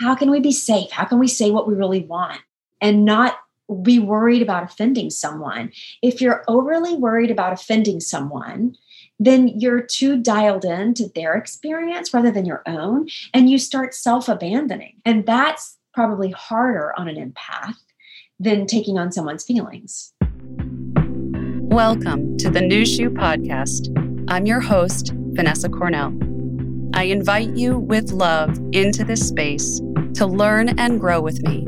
how can we be safe? How can we say what we really want and not be worried about offending someone? If you're overly worried about offending someone, then you're too dialed in to their experience rather than your own, and you start self abandoning. And that's probably harder on an empath than taking on someone's feelings. Welcome to the Nushu Podcast. I'm your host, Vanessa Cornell. I invite you with love into this space to learn and grow with me.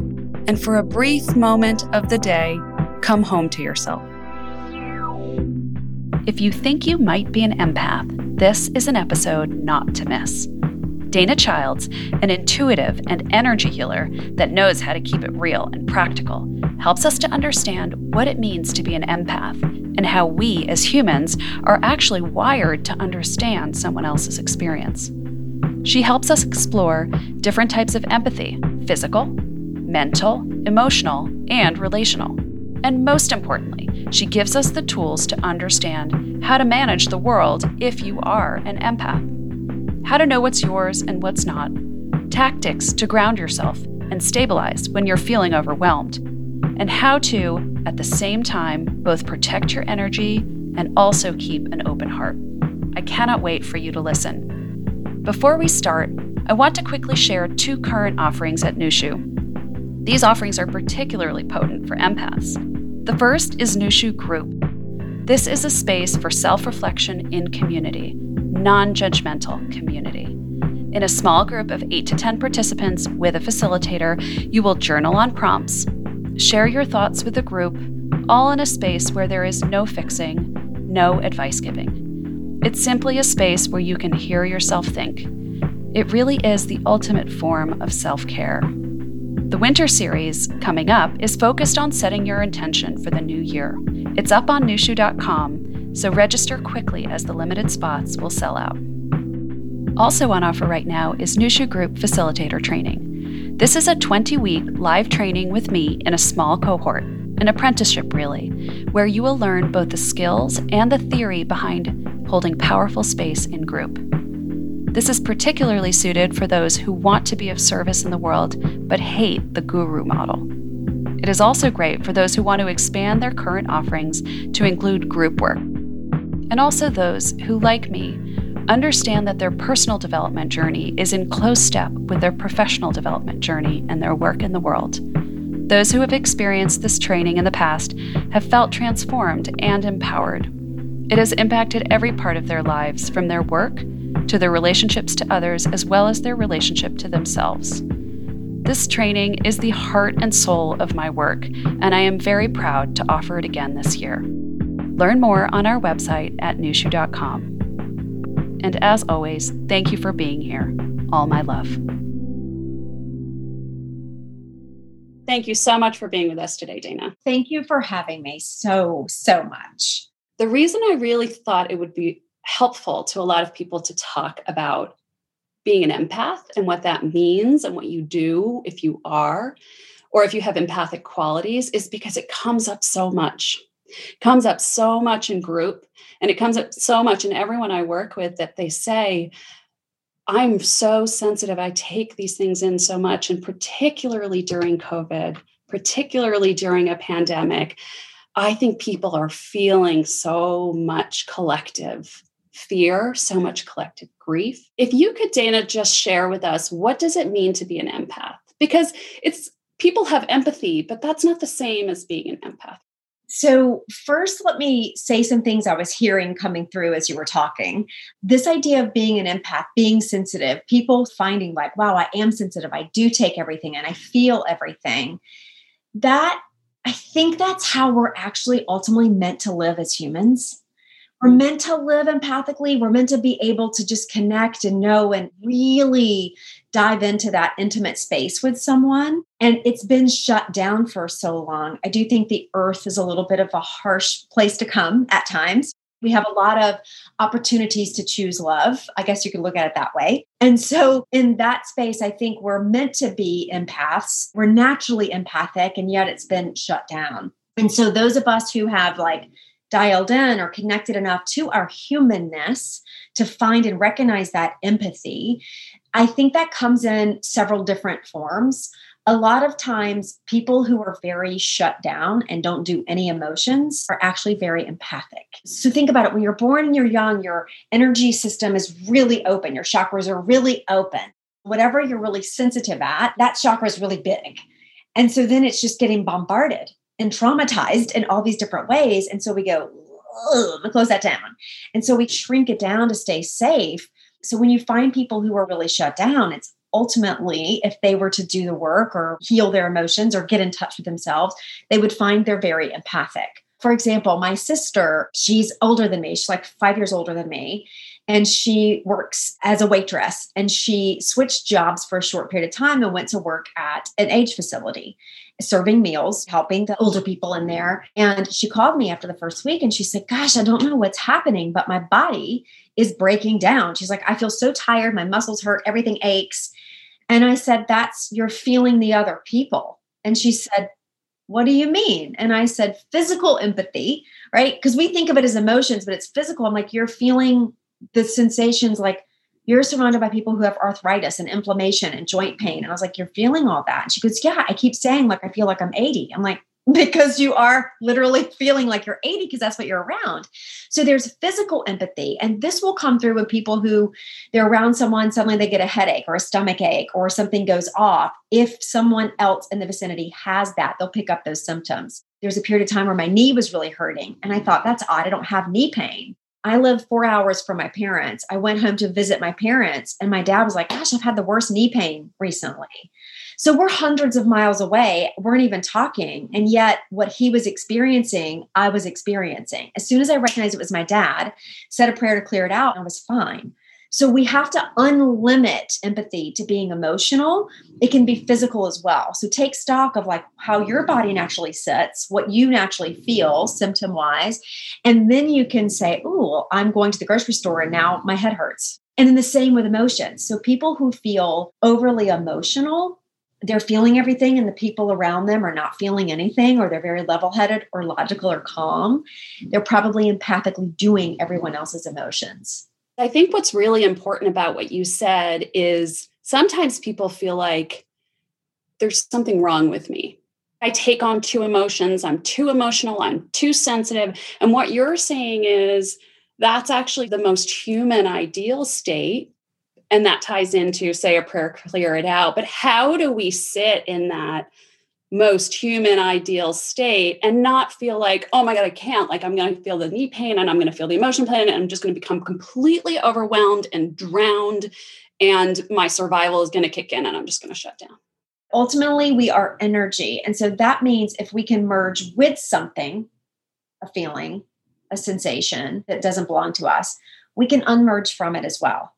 And for a brief moment of the day, come home to yourself. If you think you might be an empath, this is an episode not to miss. Dana Childs, an intuitive and energy healer that knows how to keep it real and practical, helps us to understand what it means to be an empath and how we as humans are actually wired to understand someone else's experience. She helps us explore different types of empathy physical, mental, emotional, and relational. And most importantly, she gives us the tools to understand how to manage the world if you are an empath how to know what's yours and what's not, tactics to ground yourself and stabilize when you're feeling overwhelmed, and how to, at the same time, both protect your energy and also keep an open heart. I cannot wait for you to listen. Before we start, I want to quickly share two current offerings at Nushu. These offerings are particularly potent for empaths. The first is Nushu Group. This is a space for self reflection in community non judgmental community. In a small group of 8 to 10 participants with a facilitator, you will journal on prompts, share your thoughts with the group, all in a space where there is no fixing, no advice giving. It's simply a space where you can hear yourself think. It really is the ultimate form of self care. The winter series, coming up, is focused on setting your intention for the new year. It's up on nushu.com so register quickly as the limited spots will sell out. Also on offer right now is Nushu Group Facilitator Training. This is a 20 week live training with me in a small cohort, an apprenticeship really, where you will learn both the skills and the theory behind holding powerful space in group. This is particularly suited for those who want to be of service in the world but hate the guru model. It is also great for those who want to expand their current offerings to include group work and also those who, like me, understand that their personal development journey is in close step with their professional development journey and their work in the world. Those who have experienced this training in the past have felt transformed and empowered. It has impacted every part of their lives, from their work to their relationships to others, as well as their relationship to themselves. This training is the heart and soul of my work, and I am very proud to offer it again this year. Learn more on our website at nushu.com. And as always, thank you for being here. All my love. Thank you so much for being with us today, Dana. Thank you for having me so, so much. The reason I really thought it would be helpful to a lot of people to talk about being an empath and what that means and what you do if you are, or if you have empathic qualities, is because it comes up so much it comes up so much in group and it comes up so much in everyone I work with that they say, I'm so sensitive. I take these things in so much. And particularly during COVID, particularly during a pandemic, I think people are feeling so much collective fear, so much collective grief. If you could, Dana, just share with us what does it mean to be an empath? Because it's people have empathy, but that's not the same as being an empath. So, first, let me say some things I was hearing coming through as you were talking. This idea of being an empath, being sensitive, people finding like, wow, I am sensitive. I do take everything and I feel everything. That, I think that's how we're actually ultimately meant to live as humans. We're mm. meant to live empathically. We're meant to be able to just connect and know and really dive into that intimate space with someone. And it's been shut down for so long. I do think the earth is a little bit of a harsh place to come at times. We have a lot of opportunities to choose love. I guess you could look at it that way. And so, in that space, I think we're meant to be empaths. We're naturally empathic, and yet it's been shut down. And so, those of us who have like dialed in or connected enough to our humanness to find and recognize that empathy I think that comes in several different forms. A lot of times, people who are very shut down and don't do any emotions are actually very empathic. So, think about it when you're born and you're young, your energy system is really open, your chakras are really open. Whatever you're really sensitive at, that chakra is really big. And so then it's just getting bombarded and traumatized in all these different ways. And so we go, close that down. And so we shrink it down to stay safe. So when you find people who are really shut down, it's ultimately, if they were to do the work or heal their emotions or get in touch with themselves, they would find they're very empathic. For example, my sister, she's older than me, she's like five years older than me. And she works as a waitress and she switched jobs for a short period of time and went to work at an age facility serving meals, helping the older people in there. And she called me after the first week and she said, Gosh, I don't know what's happening, but my body is breaking down. She's like, I feel so tired. My muscles hurt. Everything aches. And I said, That's you're feeling the other people. And she said, What do you mean? And I said, Physical empathy, right? Because we think of it as emotions, but it's physical. I'm like, You're feeling the sensations like, you're surrounded by people who have arthritis and inflammation and joint pain. And I was like, You're feeling all that? And she goes, Yeah, I keep saying, like, I feel like I'm 80. I'm like, because you are literally feeling like you're 80 because that's what you're around. So there's physical empathy. And this will come through with people who they're around someone, suddenly they get a headache or a stomach ache or something goes off. If someone else in the vicinity has that, they'll pick up those symptoms. There's a period of time where my knee was really hurting. And I thought, that's odd. I don't have knee pain. I live four hours from my parents. I went home to visit my parents, and my dad was like, Gosh, I've had the worst knee pain recently. So we're hundreds of miles away, weren't even talking. And yet, what he was experiencing, I was experiencing. As soon as I recognized it was my dad, said a prayer to clear it out, and I was fine. So we have to unlimit empathy to being emotional. It can be physical as well. So take stock of like how your body naturally sits, what you naturally feel symptom wise. And then you can say, Oh, I'm going to the grocery store and now my head hurts. And then the same with emotions. So people who feel overly emotional, they're feeling everything and the people around them are not feeling anything or they're very level-headed or logical or calm they're probably empathically doing everyone else's emotions I think what's really important about what you said is sometimes people feel like there's something wrong with me. I take on two emotions. I'm too emotional. I'm too sensitive. And what you're saying is that's actually the most human ideal state. And that ties into, say, a prayer, clear it out. But how do we sit in that most human ideal state and not feel like, oh my God, I can't. Like, I'm going to feel the knee pain and I'm going to feel the emotion pain and I'm just going to become completely overwhelmed and drowned. And my survival is going to kick in and I'm just going to shut down. Ultimately, we are energy. And so that means if we can merge with something, a feeling, a sensation that doesn't belong to us, we can unmerge from it as well.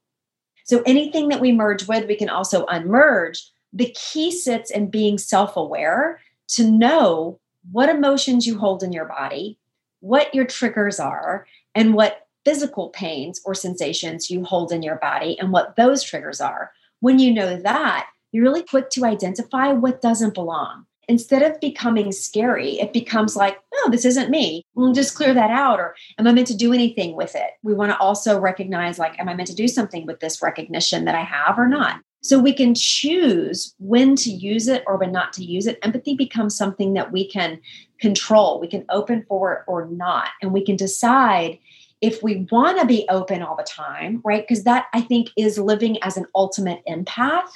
So anything that we merge with, we can also unmerge the key sits in being self aware to know what emotions you hold in your body, what your triggers are, and what physical pains or sensations you hold in your body, and what those triggers are. When you know that, you're really quick to identify what doesn't belong. Instead of becoming scary, it becomes like, oh, this isn't me. We'll just clear that out. Or am I meant to do anything with it? We want to also recognize, like, am I meant to do something with this recognition that I have or not? So we can choose when to use it or when not to use it. Empathy becomes something that we can control. We can open for it or not. And we can decide if we want to be open all the time, right? Because that I think is living as an ultimate empath,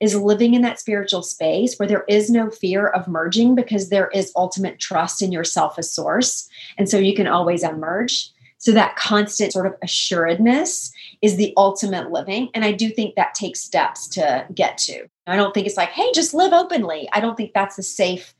is living in that spiritual space where there is no fear of merging because there is ultimate trust in yourself as source. And so you can always unmerge. So that constant sort of assuredness is the ultimate living. And I do think that takes steps to get to. I don't think it's like, hey, just live openly. I don't think that's a safe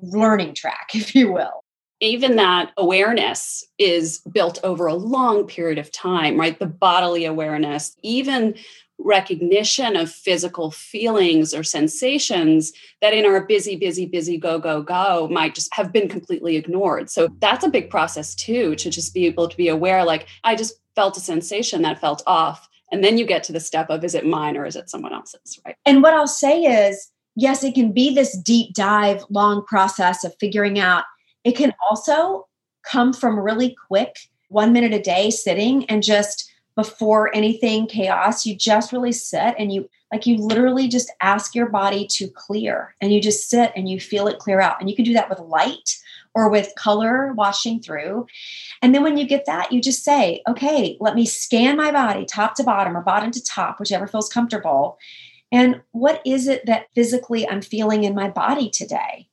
learning track, if you will. Even that awareness is built over a long period of time, right? The bodily awareness, even recognition of physical feelings or sensations that in our busy, busy, busy go, go, go might just have been completely ignored. So that's a big process too, to just be able to be aware like, I just felt a sensation that felt off. And then you get to the step of is it mine or is it someone else's, right? And what I'll say is, yes, it can be this deep dive, long process of figuring out. It can also come from really quick, one minute a day sitting and just before anything chaos. You just really sit and you like you literally just ask your body to clear and you just sit and you feel it clear out. And you can do that with light or with color washing through. And then when you get that, you just say, okay, let me scan my body top to bottom or bottom to top, whichever feels comfortable. And what is it that physically I'm feeling in my body today?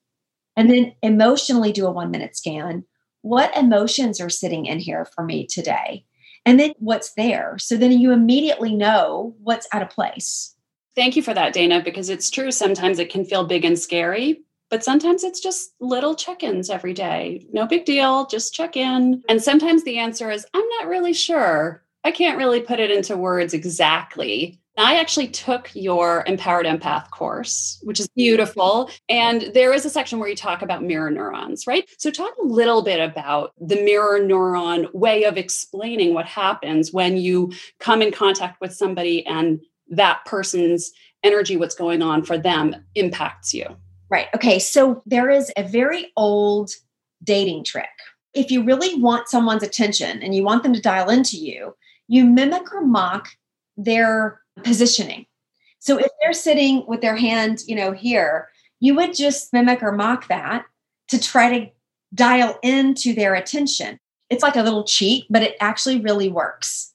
And then emotionally do a one minute scan. What emotions are sitting in here for me today? And then what's there? So then you immediately know what's out of place. Thank you for that, Dana, because it's true. Sometimes it can feel big and scary, but sometimes it's just little check ins every day. No big deal, just check in. And sometimes the answer is, I'm not really sure. I can't really put it into words exactly. I actually took your Empowered Empath course, which is beautiful. And there is a section where you talk about mirror neurons, right? So, talk a little bit about the mirror neuron way of explaining what happens when you come in contact with somebody and that person's energy, what's going on for them, impacts you. Right. Okay. So there is a very old dating trick. If you really want someone's attention and you want them to dial into you, you mimic or mock their positioning. So if they're sitting with their hand, you know, here, you would just mimic or mock that to try to dial into their attention. It's like a little cheat, but it actually really works.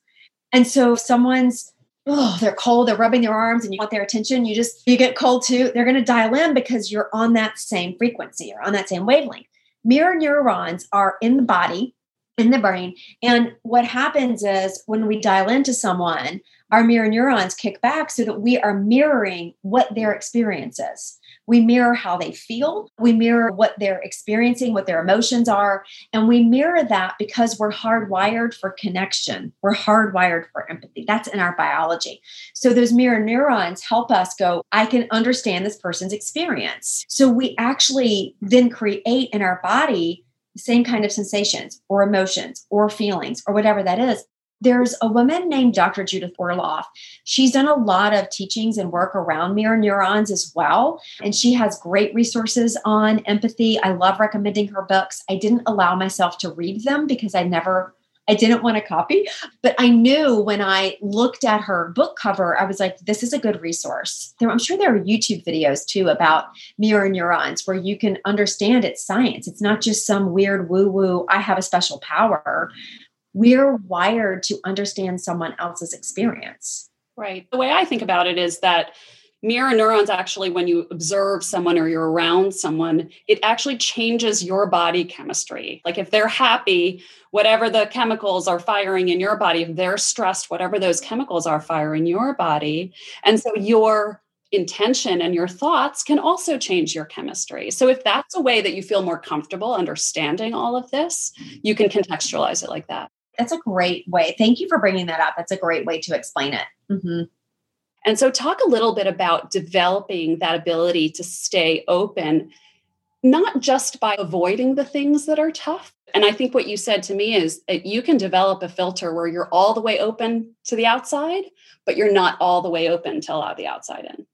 And so if someone's oh, they're cold, they're rubbing their arms and you want their attention, you just, you get cold too. They're going to dial in because you're on that same frequency or on that same wavelength. Mirror neurons are in the body, in the brain. And what happens is when we dial into someone, our mirror neurons kick back so that we are mirroring what their experience is. We mirror how they feel. We mirror what they're experiencing, what their emotions are. And we mirror that because we're hardwired for connection. We're hardwired for empathy. That's in our biology. So those mirror neurons help us go, I can understand this person's experience. So we actually then create in our body the same kind of sensations or emotions or feelings or whatever that is there's a woman named Dr. Judith Orloff. She's done a lot of teachings and work around mirror neurons as well. And she has great resources on empathy. I love recommending her books. I didn't allow myself to read them because I never I didn't want a copy, but I knew when I looked at her book cover, I was like, this is a good resource. I'm sure there are YouTube videos too about mirror neurons where you can understand it's science. It's not just some weird woo woo, I have a special power we're wired to understand someone else's experience. Right. The way I think about it is that mirror neurons actually, when you observe someone or you're around someone, it actually changes your body chemistry. Like if they're happy, whatever the chemicals are firing in your body, if they're stressed, whatever those chemicals are firing in your body. And so your intention and your thoughts can also change your chemistry. So if that's a way that you feel more comfortable understanding all of this, you can contextualize it like that. That's a great way. Thank you for bringing that up. That's a great way to explain it. Mm-hmm. And so, talk a little bit about developing that ability to stay open, not just by avoiding the things that are tough. And I think what you said to me is that you can develop a filter where you're all the way open to the outside, but you're not all the way open to allow the outside in.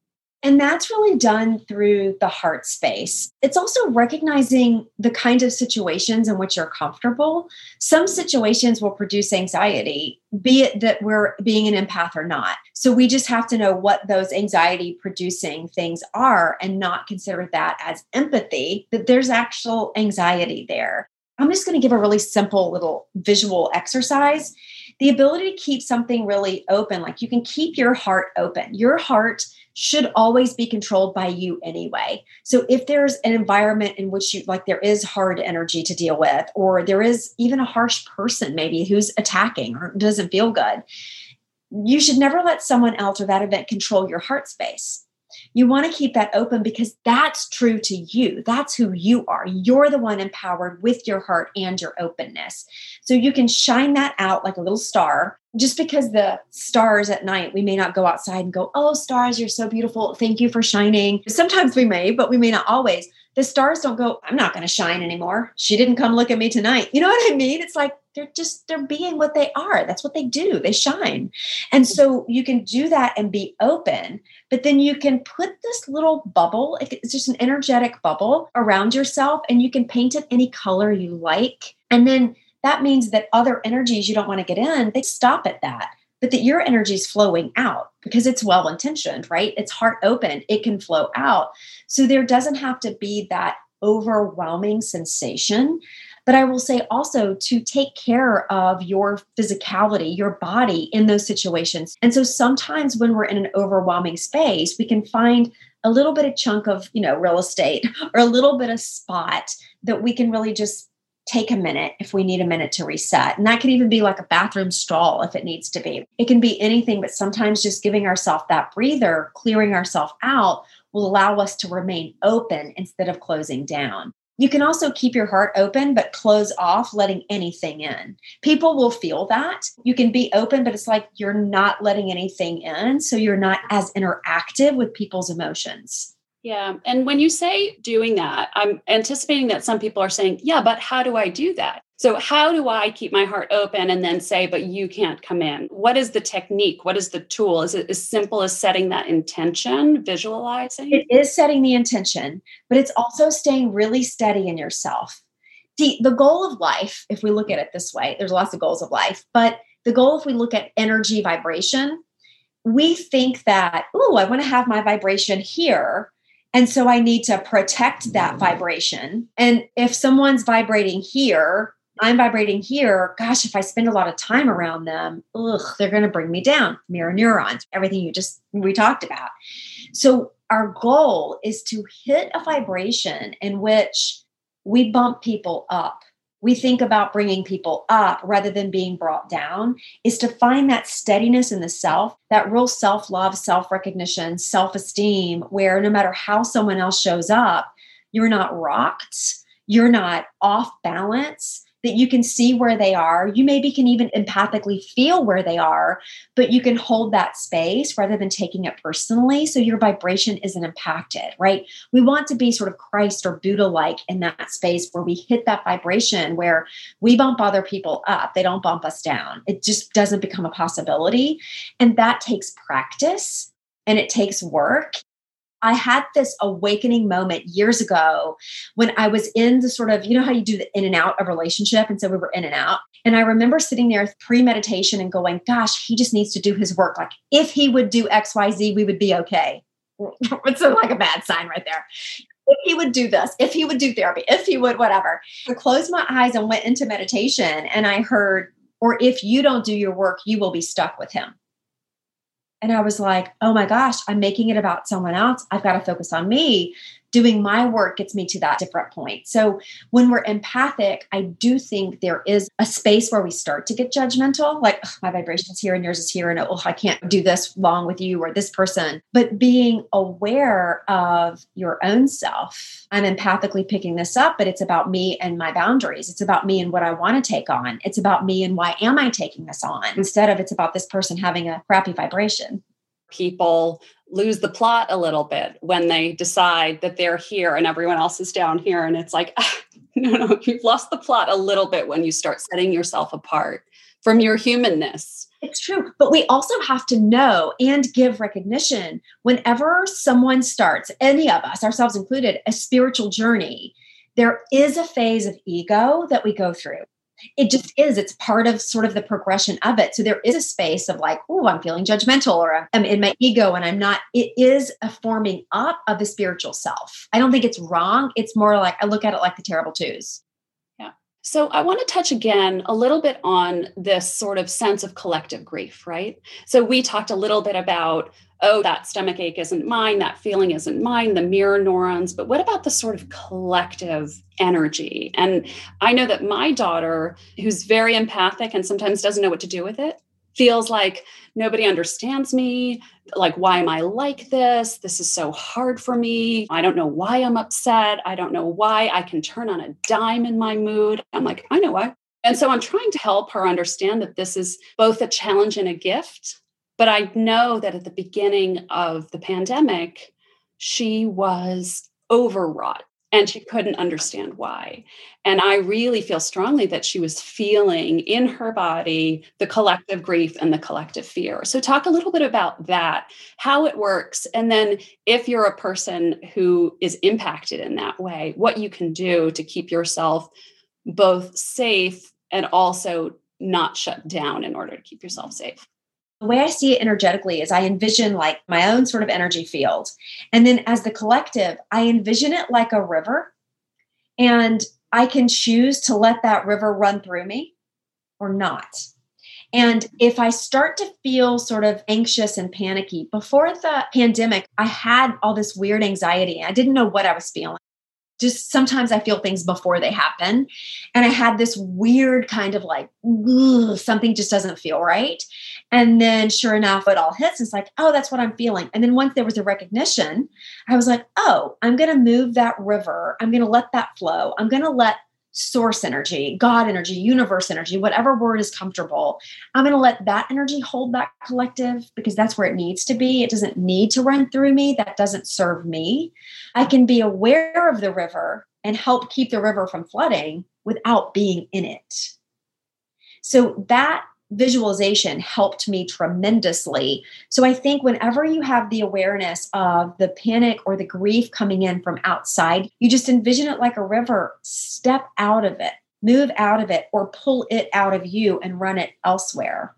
And that's really done through the heart space. It's also recognizing the kinds of situations in which you're comfortable. Some situations will produce anxiety, be it that we're being an empath or not. So we just have to know what those anxiety producing things are and not consider that as empathy, that there's actual anxiety there. I'm just going to give a really simple little visual exercise. The ability to keep something really open, like you can keep your heart open. Your heart should always be controlled by you anyway. So if there's an environment in which you like there is hard energy to deal with, or there is even a harsh person maybe who's attacking or doesn't feel good, you should never let someone else or that event control your heart space. You want to keep that open because that's true to you. That's who you are. You're the one empowered with your heart and your openness. So you can shine that out like a little star. Just because the stars at night, we may not go outside and go, Oh, stars, you're so beautiful. Thank you for shining. Sometimes we may, but we may not always. The stars don't go, I'm not going to shine anymore. She didn't come look at me tonight. You know what I mean? It's like they're just they're being what they are that's what they do they shine and so you can do that and be open but then you can put this little bubble it's just an energetic bubble around yourself and you can paint it any color you like and then that means that other energies you don't want to get in they stop at that but that your energy is flowing out because it's well intentioned, right? It's heart open, it can flow out. So there doesn't have to be that overwhelming sensation. But I will say also to take care of your physicality, your body in those situations. And so sometimes when we're in an overwhelming space, we can find a little bit of chunk of, you know, real estate or a little bit of spot that we can really just take a minute if we need a minute to reset. And that can even be like a bathroom stall if it needs to be. It can be anything, but sometimes just giving ourselves that breather, clearing ourselves out will allow us to remain open instead of closing down. You can also keep your heart open, but close off letting anything in. People will feel that. You can be open, but it's like you're not letting anything in. So you're not as interactive with people's emotions. Yeah. And when you say doing that, I'm anticipating that some people are saying, yeah, but how do I do that? So, how do I keep my heart open and then say, but you can't come in? What is the technique? What is the tool? Is it as simple as setting that intention, visualizing? It is setting the intention, but it's also staying really steady in yourself. The, the goal of life, if we look at it this way, there's lots of goals of life, but the goal, if we look at energy vibration, we think that, oh, I want to have my vibration here and so I need to protect that mm-hmm. vibration. And if someone's vibrating here, I'm vibrating here. Gosh, if I spend a lot of time around them, ugh, they're going to bring me down. Mirror neurons, everything you just we talked about. So our goal is to hit a vibration in which we bump people up we think about bringing people up rather than being brought down is to find that steadiness in the self, that real self love, self recognition, self esteem, where no matter how someone else shows up, you're not rocked, you're not off balance, that you can see where they are. You maybe can even empathically feel where they are, but you can hold that space rather than taking it personally. So your vibration isn't impacted, right? We want to be sort of Christ or Buddha like in that space where we hit that vibration where we bump other people up, they don't bump us down. It just doesn't become a possibility. And that takes practice and it takes work I had this awakening moment years ago when I was in the sort of, you know, how you do the in and out of relationship. And so we were in and out. And I remember sitting there pre meditation and going, gosh, he just needs to do his work. Like if he would do XYZ, we would be okay. it's like a bad sign right there. If he would do this, if he would do therapy, if he would, whatever. I closed my eyes and went into meditation and I heard, or if you don't do your work, you will be stuck with him. And I was like, oh my gosh, I'm making it about someone else. I've got to focus on me doing my work gets me to that different point. So when we're empathic, I do think there is a space where we start to get judgmental, like my vibration's here and yours is here, and oh, I can't do this long with you or this person. But being aware of your own self, I'm empathically picking this up, but it's about me and my boundaries. It's about me and what I want to take on. It's about me and why am I taking this on instead of it's about this person having a crappy vibration people lose the plot a little bit when they decide that they're here and everyone else is down here. And it's like, no, no, you've lost the plot a little bit when you start setting yourself apart from your humanness. It's true. But we also have to know and give recognition whenever someone starts, any of us, ourselves included, a spiritual journey. There is a phase of ego that we go through it just is it's part of sort of the progression of it. So there is a space of like oh i'm feeling judgmental or um, i'm in my ego and i'm not it is a forming up of the spiritual self. I don't think it's wrong. It's more like i look at it like the terrible twos so i want to touch again a little bit on this sort of sense of collective grief right so we talked a little bit about oh, that stomach ache isn't mine, that feeling isn't mine, the mirror neurons. But what about the sort of collective energy? And I know that my daughter, who's very empathic and sometimes doesn't know what to do with it, feels like nobody understands me. Like, why am I like this? This is so hard for me. I don't know why I'm upset. I don't know why I can turn on a dime in my mood. I'm like, I know why. And so I'm trying to help her understand that this is both a challenge and a gift but I know that at the beginning of the pandemic, she was overwrought and she couldn't understand why. And I really feel strongly that she was feeling in her body the collective grief and the collective fear. So, talk a little bit about that, how it works. And then, if you're a person who is impacted in that way, what you can do to keep yourself both safe and also not shut down in order to keep yourself safe. The way I see it energetically is I envision like my own sort of energy field. And then as the collective, I envision it like a river. And I can choose to let that river run through me or not. And if I start to feel sort of anxious and panicky, before the pandemic, I had all this weird anxiety. I didn't know what I was feeling just sometimes I feel things before they happen. And I had this weird kind of like, something just doesn't feel right. And then sure enough, it all hits. It's like, oh, that's what I'm feeling. And then once there was a recognition, I was like, oh, I'm going to move that river. I'm going to let that flow. I'm going to let source energy, God energy, universe energy, whatever word is comfortable. I'm going to let that energy hold that collective because that's where it needs to be. It doesn't need to run through me. That doesn't serve me. I can be aware of the river and help keep the river from flooding without being in it. So that visualization helped me tremendously. So I think whenever you have the awareness of the panic or the grief coming in from outside, you just envision it like a river, step out of it, move out of it, or pull it out of you and run it elsewhere.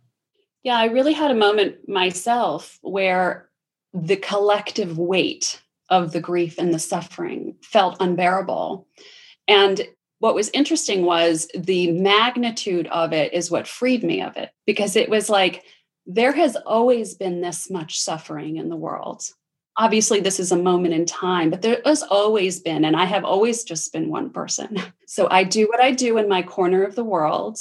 Yeah, I really had a moment myself where the collective weight of the grief and the suffering felt unbearable. And what was interesting was the magnitude of it is what freed me of it because it was like there has always been this much suffering in the world. Obviously this is a moment in time but there has always been and i have always just been one person. So i do what i do in my corner of the world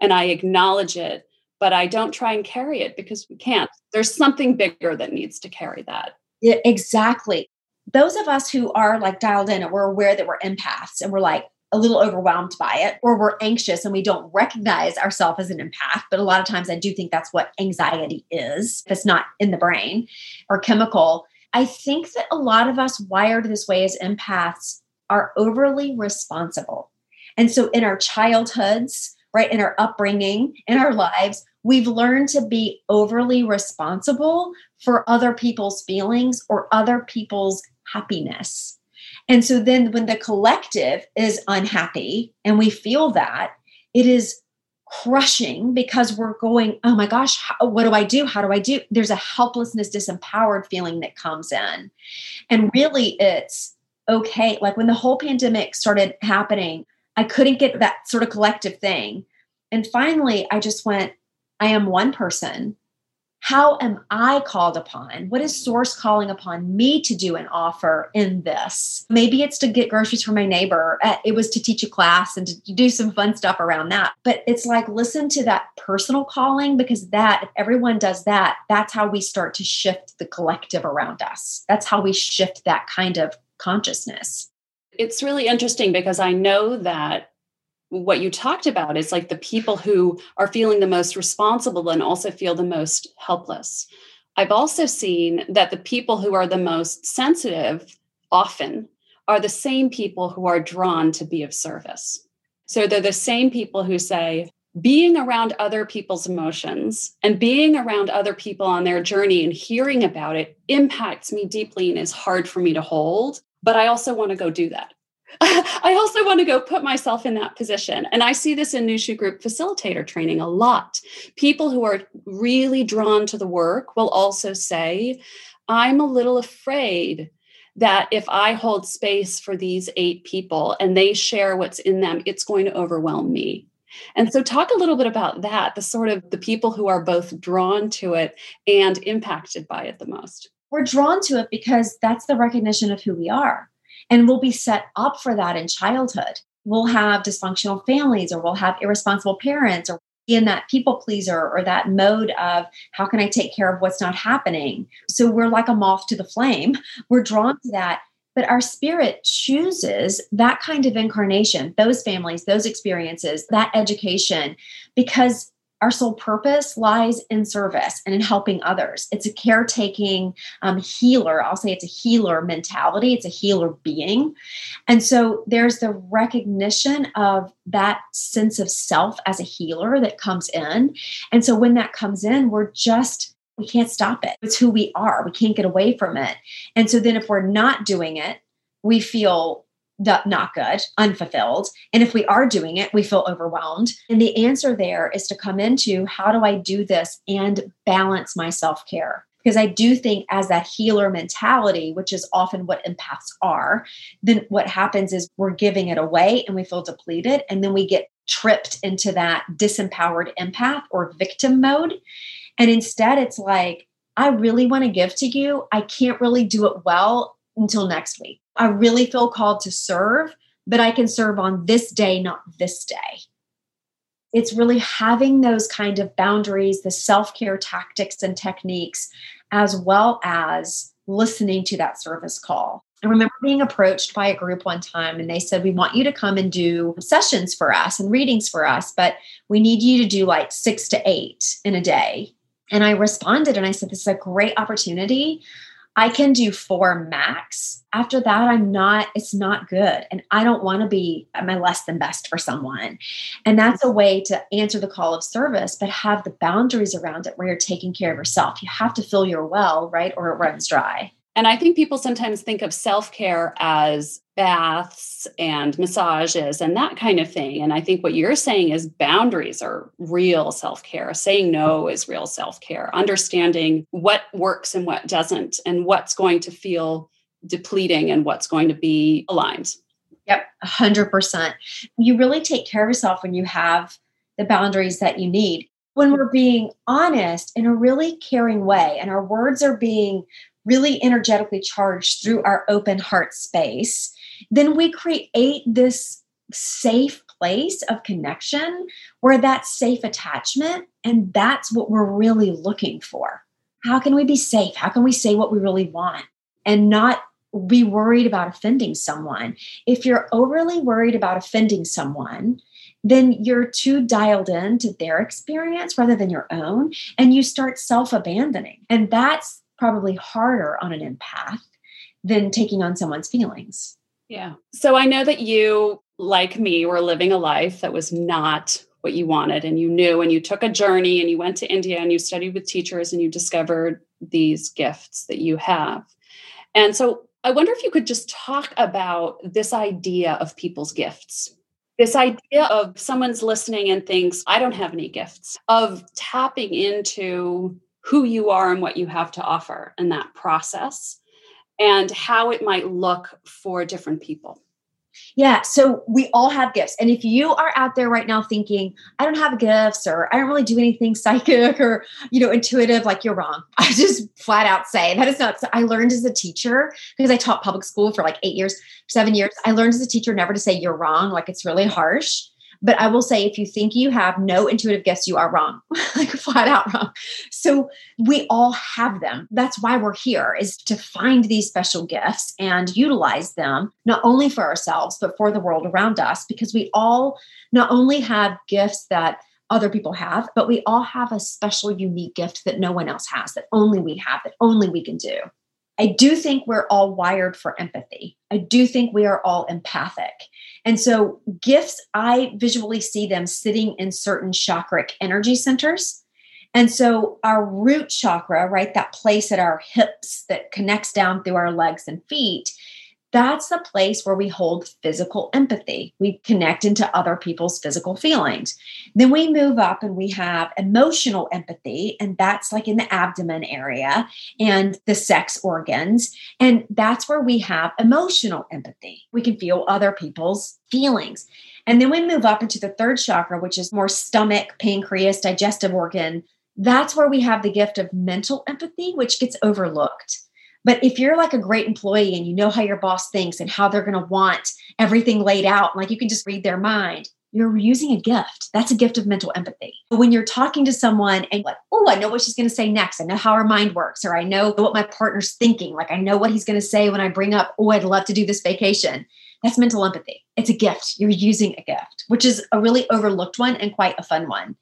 and i acknowledge it but i don't try and carry it because we can't. There's something bigger that needs to carry that. Yeah, exactly. Those of us who are like dialed in and we're aware that we're empaths and we're like a little overwhelmed by it or we're anxious and we don't recognize ourselves as an empath but a lot of times i do think that's what anxiety is if it's not in the brain or chemical. I think that a lot of us wired this way as empaths are overly responsible. And so in our childhoods right in our upbringing in our lives we've learned to be overly responsible for other people's feelings or other people's happiness and so then when the collective is unhappy and we feel that, it is crushing because we're going, oh my gosh, how, what do I do? How do I do? There's a helplessness, disempowered feeling that comes in. And really, it's okay. Like when the whole pandemic started happening, I couldn't get that sort of collective thing. And finally, I just went, I am one person how am I called upon? What is Source calling upon me to do and offer in this? Maybe it's to get groceries for my neighbor. Uh, it was to teach a class and to do some fun stuff around that. But it's like listen to that personal calling because that, if everyone does that, that's how we start to shift the collective around us. That's how we shift that kind of consciousness. It's really interesting because I know that what you talked about is like the people who are feeling the most responsible and also feel the most helpless. I've also seen that the people who are the most sensitive often are the same people who are drawn to be of service. So they're the same people who say, being around other people's emotions and being around other people on their journey and hearing about it impacts me deeply and is hard for me to hold. But I also want to go do that. I also want to go put myself in that position. And I see this in Nushu group facilitator training a lot. People who are really drawn to the work will also say, I'm a little afraid that if I hold space for these eight people and they share what's in them, it's going to overwhelm me. And so talk a little bit about that, the sort of the people who are both drawn to it and impacted by it the most. We're drawn to it because that's the recognition of who we are and we'll be set up for that in childhood. We'll have dysfunctional families or we'll have irresponsible parents or in that people pleaser or that mode of how can I take care of what's not happening. So we're like a moth to the flame. We're drawn to that. But our spirit chooses that kind of incarnation, those families, those experiences, that education, because our sole purpose lies in service and in helping others. It's a caretaking um, healer. I'll say it's a healer mentality, it's a healer being. And so there's the recognition of that sense of self as a healer that comes in. And so when that comes in, we're just we can't stop it. It's who we are. We can't get away from it. And so then if we're not doing it, we feel not good, unfulfilled. And if we are doing it, we feel overwhelmed. And the answer there is to come into how do I do this and balance my self care? Because I do think, as that healer mentality, which is often what empaths are, then what happens is we're giving it away and we feel depleted. And then we get tripped into that disempowered empath or victim mode. And instead, it's like, I really want to give to you. I can't really do it well until next week. I really feel called to serve, but I can serve on this day, not this day. It's really having those kind of boundaries, the self care tactics and techniques, as well as listening to that service call. I remember being approached by a group one time and they said, We want you to come and do sessions for us and readings for us, but we need you to do like six to eight in a day. And I responded and I said, This is a great opportunity. I can do four max. After that, I'm not, it's not good. And I don't want to be my less than best for someone. And that's a way to answer the call of service, but have the boundaries around it where you're taking care of yourself. You have to fill your well, right? Or it runs dry. And I think people sometimes think of self care as baths and massages and that kind of thing. And I think what you're saying is boundaries are real self care. Saying no is real self care. Understanding what works and what doesn't, and what's going to feel depleting and what's going to be aligned. Yep, 100%. You really take care of yourself when you have the boundaries that you need. When we're being honest in a really caring way and our words are being really energetically charged through our open heart space, then we create this safe place of connection where that's safe attachment. And that's what we're really looking for. How can we be safe? How can we say what we really want and not be worried about offending someone? If you're overly worried about offending someone, then you're too dialed in to their experience rather than your own, and you start self abandoning. And that's probably harder on an empath than taking on someone's feelings. Yeah. So I know that you, like me, were living a life that was not what you wanted and you knew and you took a journey and you went to India and you studied with teachers and you discovered these gifts that you have. And so I wonder if you could just talk about this idea of people's gifts. This idea of someone's listening and thinks, I don't have any gifts, of tapping into who you are and what you have to offer in that process and how it might look for different people. Yeah, so we all have gifts. And if you are out there right now thinking, I don't have gifts or I don't really do anything psychic or, you know, intuitive, like you're wrong. I just flat out say that is not I learned as a teacher because I taught public school for like 8 years, 7 years. I learned as a teacher never to say you're wrong, like it's really harsh. But I will say, if you think you have no intuitive gifts, you are wrong, like flat out wrong. So we all have them. That's why we're here is to find these special gifts and utilize them, not only for ourselves, but for the world around us, because we all not only have gifts that other people have, but we all have a special, unique gift that no one else has, that only we have, that only we can do. I do think we're all wired for empathy. I do think we are all empathic. And so, gifts, I visually see them sitting in certain chakric energy centers. And so, our root chakra, right, that place at our hips that connects down through our legs and feet, that's the place where we hold physical empathy. We connect into other people's physical feelings. Then we move up and we have emotional empathy, and that's like in the abdomen area and the sex organs. And that's where we have emotional empathy. We can feel other people's feelings. And then we move up into the third chakra, which is more stomach, pancreas, digestive organ. That's where we have the gift of mental empathy, which gets overlooked. But if you're like a great employee and you know how your boss thinks and how they're going to want everything laid out, like you can just read their mind, you're using a gift. That's a gift of mental empathy. When you're talking to someone and like, oh, I know what she's going to say next. I know how her mind works, or I know what my partner's thinking. Like I know what he's going to say when I bring up, oh, I'd love to do this vacation. That's mental empathy. It's a gift. You're using a gift, which is a really overlooked one and quite a fun one.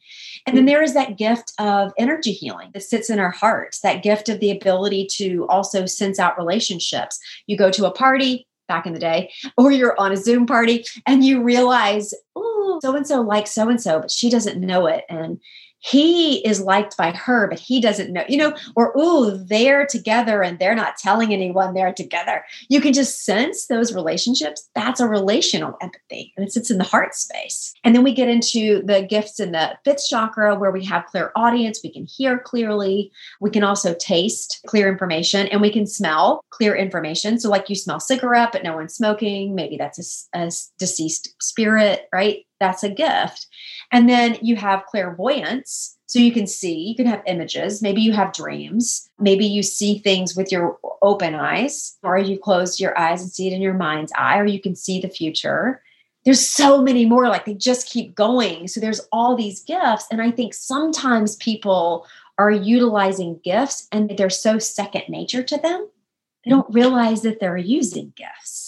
And then hmm. there is that gift of energy healing that sits in our hearts, that gift of the ability to also sense out relationships. You go to a party, back in the day, or you're on a Zoom party and you realize, oh, so and so likes so and so, but she doesn't know it. And he is liked by her, but he doesn't know, you know, or, ooh, they're together and they're not telling anyone they're together. You can just sense those relationships. That's a relational empathy and it sits in the heart space. And then we get into the gifts in the fifth chakra where we have clairaudience, we can hear clearly, we can also taste clear information, and we can smell clear information. So, like you smell cigarette, but no one's smoking, maybe that's a, a deceased spirit, right? That's a gift. And then you have clairvoyance. So you can see, you can have images. Maybe you have dreams. Maybe you see things with your open eyes, or you close your eyes and see it in your mind's eye, or you can see the future. There's so many more, like they just keep going. So there's all these gifts. And I think sometimes people are utilizing gifts and they're so second nature to them, they don't realize that they're using gifts.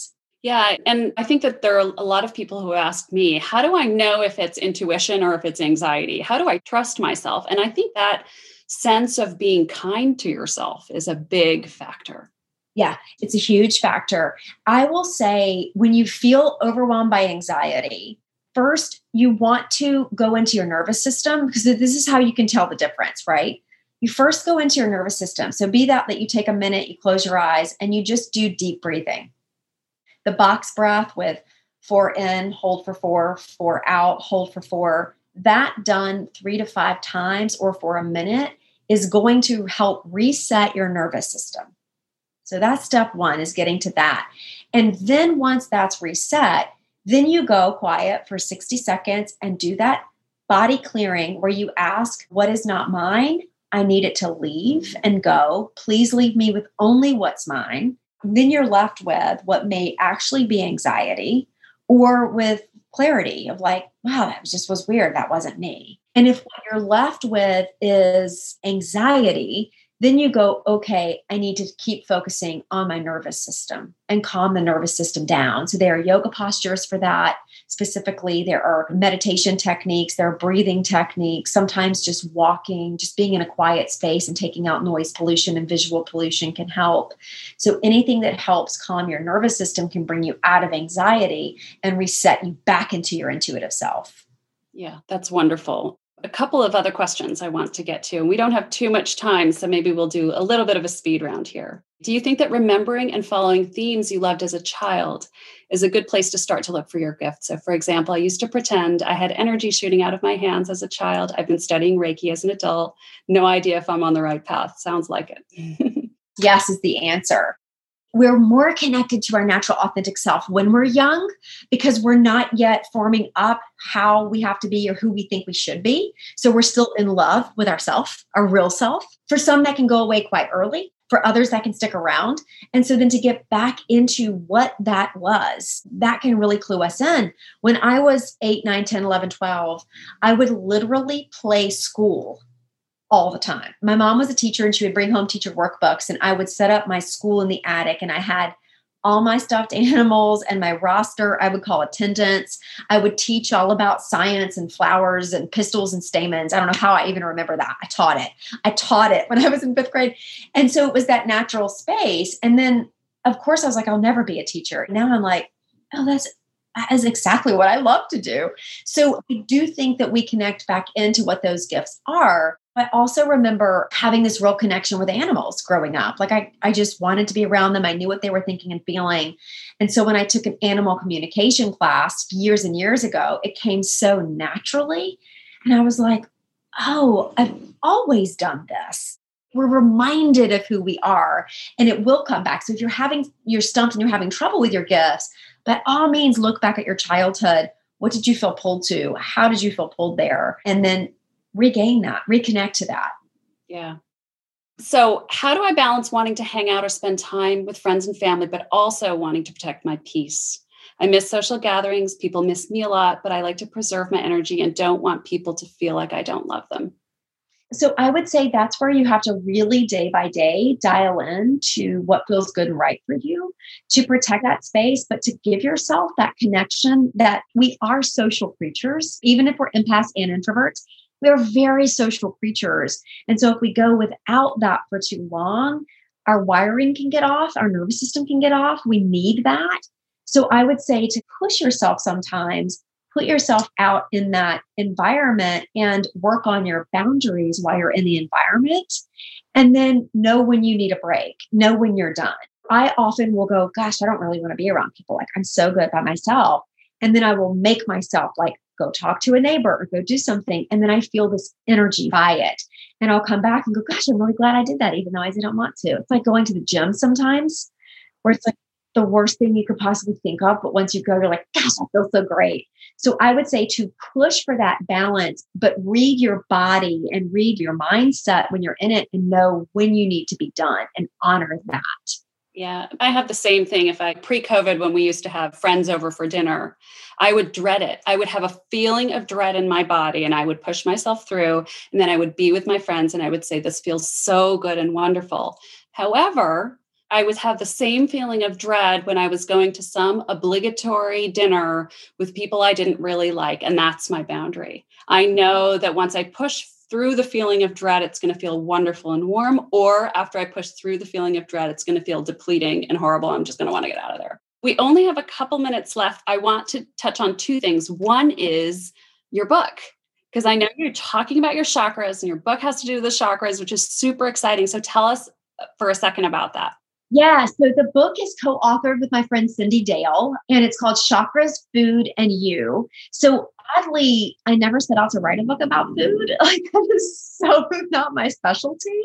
Yeah. And I think that there are a lot of people who ask me, how do I know if it's intuition or if it's anxiety? How do I trust myself? And I think that sense of being kind to yourself is a big factor. Yeah, it's a huge factor. I will say when you feel overwhelmed by anxiety, first you want to go into your nervous system because this is how you can tell the difference, right? You first go into your nervous system. So be that that you take a minute, you close your eyes and you just do deep breathing the box breath with four in, hold for four, four out, hold for four, that done three to five times or for a minute is going to help reset your nervous system. So that's step one is getting to that. And then once that's reset, then you go quiet for 60 seconds and do that body clearing where you ask, What is not mine? I need it to leave and go. Please leave me with only what's mine then you're left with what may actually be anxiety or with clarity of like, wow, that just was weird. That wasn't me. And if what you're left with is anxiety, then you go, okay, I need to keep focusing on my nervous system and calm the nervous system down. So there are yoga postures for that. Specifically, there are meditation techniques, there are breathing techniques, sometimes just walking, just being in a quiet space and taking out noise pollution and visual pollution can help. So anything that helps calm your nervous system can bring you out of anxiety and reset you back into your intuitive self. Yeah, that's wonderful a couple of other questions I want to get to. And we don't have too much time, so maybe we'll do a little bit of a speed round here. Do you think that remembering and following themes you loved as a child is a good place to start to look for your gift? So, for example, I used to pretend I had energy shooting out of my hands as a child. I've been studying Reiki as an adult. No idea if I'm on the right path. Sounds like it. yes, is the answer we're more connected to our natural authentic self when we're young because we're not yet forming up how we have to be or who we think we should be. So we're still in love with ourself our real self. For some that can go away quite early. For others that can stick around. And so then to get back into what that was that can really clue us in. When i was 8 9 10 11 12 i would literally play school all the time. My mom was a teacher and she would bring home teacher workbooks and I would set up my school in the attic and I had all my stuffed animals and my roster I would call attendance. I would teach all about science and flowers and pistils and stamens. I don't know how I even remember that. I taught it. I taught it when I was in 5th grade. And so it was that natural space and then of course I was like I'll never be a teacher. Now I'm like oh that's that is exactly what I love to do. So I do think that we connect back into what those gifts are. I also remember having this real connection with animals growing up. Like I, I just wanted to be around them. I knew what they were thinking and feeling. And so when I took an animal communication class years and years ago, it came so naturally. And I was like, oh, I've always done this. We're reminded of who we are and it will come back. So if you're having, you're stumped and you're having trouble with your gifts, by all means, look back at your childhood. What did you feel pulled to? How did you feel pulled there? And then regain that, reconnect to that. Yeah. So, how do I balance wanting to hang out or spend time with friends and family, but also wanting to protect my peace? I miss social gatherings. People miss me a lot, but I like to preserve my energy and don't want people to feel like I don't love them. So, I would say that's where you have to really day by day dial in to what feels good and right for you to protect that space, but to give yourself that connection that we are social creatures, even if we're empaths and introverts we're very social creatures. And so if we go without that for too long, our wiring can get off, our nervous system can get off. We need that. So I would say to push yourself sometimes, put yourself out in that environment and work on your boundaries while you're in the environment. And then know when you need a break, know when you're done. I often will go, Gosh, I don't really want to be around people. Like, I'm so good by myself. And then I will make myself like go talk to a neighbor or go do something. And then I feel this energy by it. And I'll come back and go, Gosh, I'm really glad I did that, even though I didn't want to. It's like going to the gym sometimes where it's like, the worst thing you could possibly think of. But once you go, you're like, gosh, I feel so great. So I would say to push for that balance, but read your body and read your mindset when you're in it and know when you need to be done and honor that. Yeah, I have the same thing. If I pre COVID, when we used to have friends over for dinner, I would dread it. I would have a feeling of dread in my body and I would push myself through. And then I would be with my friends and I would say, This feels so good and wonderful. However, I would have the same feeling of dread when I was going to some obligatory dinner with people I didn't really like. And that's my boundary. I know that once I push through the feeling of dread, it's going to feel wonderful and warm. Or after I push through the feeling of dread, it's going to feel depleting and horrible. I'm just going to want to get out of there. We only have a couple minutes left. I want to touch on two things. One is your book because I know you're talking about your chakras and your book has to do with the chakras, which is super exciting. So tell us uh, for a second about that. Yeah, so the book is co authored with my friend Cyndi Dale, and it's called Chakras, Food, and You. So oddly, I never set out to write a book about food. Like, that is so not my specialty.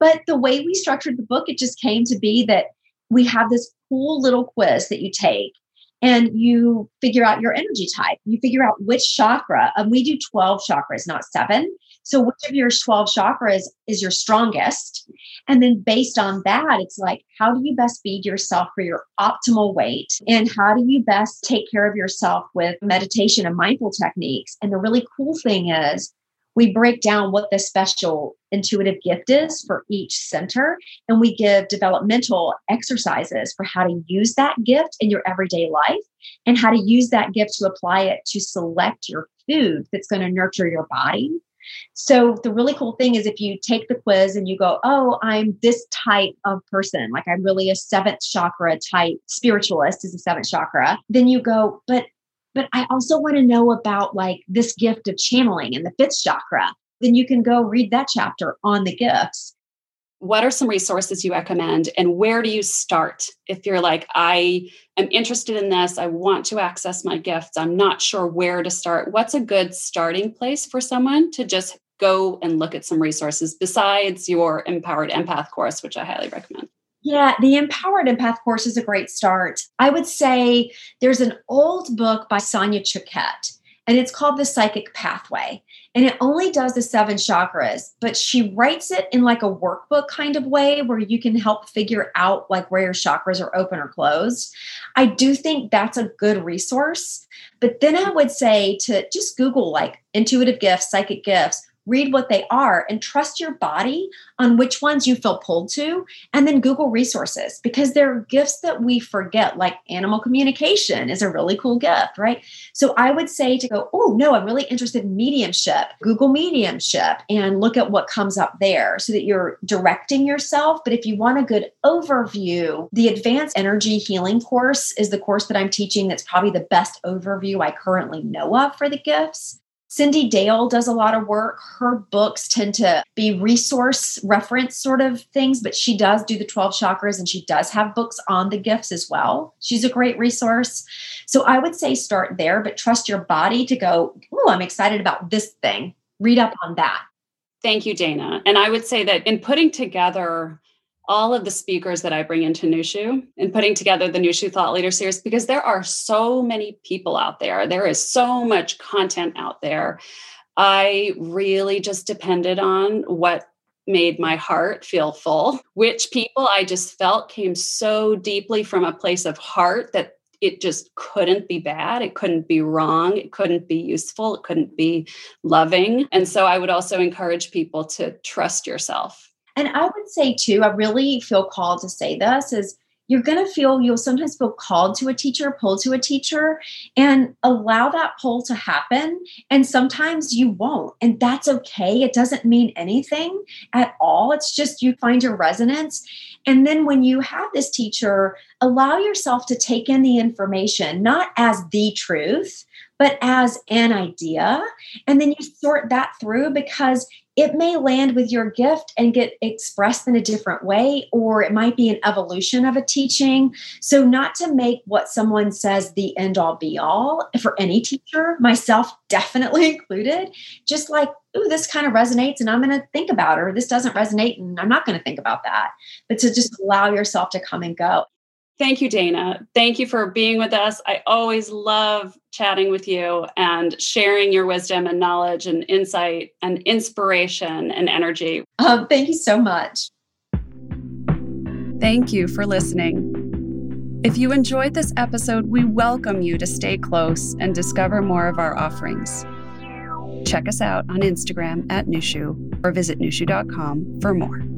But the way we structured the book, it just came to be that we have this cool little quiz that you take and you figure out your energy type. You figure out which chakra, and we do 12 chakras, not seven. So, which of your 12 chakras is your strongest? And then, based on that, it's like, how do you best feed yourself for your optimal weight? And how do you best take care of yourself with meditation and mindful techniques? And the really cool thing is, we break down what the special intuitive gift is for each center and we give developmental exercises for how to use that gift in your everyday life and how to use that gift to apply it to select your food that's going to nurture your body so the really cool thing is if you take the quiz and you go, oh, I'm this type of person, like I'm really a seventh chakra type spiritualist is a seventh chakra, then you go, but but I also want to know about like this gift of channeling in the fifth chakra. Then you can go read that chapter on the gifts what are some resources you recommend and where do you start? If you're like i am interested in this i want to access my gifts i'm not sure where to start what's a good starting place for someone to just go and look at some resources besides your empowered empath course which i highly recommend? Yeah, the Empowered Empath course is a great start. I would say there's an old book by Sonia Choquette, and it's called The Psychic Pathway and it only does the seven chakras but she writes it in like a workbook kind of way where you can help figure out like where your chakras are open or closed. I do think that's a good resource but then i would say to just google like intuitive gifts psychic gifts read what they are and trust your body on which ones you feel pulled to and then google resources because there are gifts that we forget like animal communication is a really cool gift right? So i would say to go oh no i'm really interested in mediumship. Google mediumship and look at what comes up there so that you're directing yourself. But if you want a good overview the advanced energy healing course is the course that i'm teaching that's probably the best overview i currently know of for the gifts Cyndi Dale does a lot of work. Her books tend to be resource reference sort of things, but she does do the 12 chakras and she does have books on the gifts as well. She's a great resource. So I would say start there, but trust your body to go, oh, I'm excited about this thing. Read up on that. Thank you, Dana. And I would say that in putting together all of the speakers that I bring into Nushu and putting together the Nushu Thought Leader Series because there are so many people out there. There is so much content out there. I really just depended on what made my heart feel full, which people I just felt came so deeply from a place of heart that it just couldn't be bad. It couldn't be wrong. It couldn't be useful. It couldn't be loving. And so I would also encourage people to trust yourself and I would say too, I really feel called to say this is you're going to feel you'll sometimes feel called to a teacher pulled to a teacher and allow that pull to happen and sometimes you won't and that's okay. It doesn't mean anything at all. It's just you find your resonance. And then when you have this teacher allow yourself to take in the information not as the truth but as an idea. And then you sort that through because it may land with your gift and get expressed in a different way, or it might be an evolution of a teaching. So, not to make what someone says the end all be all for any teacher, myself definitely included, just like, ooh, this kind of resonates and I'm going to think about it, or this doesn't resonate and I'm not going to think about that. But to just allow yourself to come and go. Thank you, Dana. Thank you for being with us. I always love chatting with you and sharing your wisdom and knowledge and insight and inspiration and energy. Um, thank you so much. Thank you for listening. If you enjoyed this episode, we welcome you to stay close and discover more of our offerings. Check us out on Instagram at Nushu or visit nushu.com for more.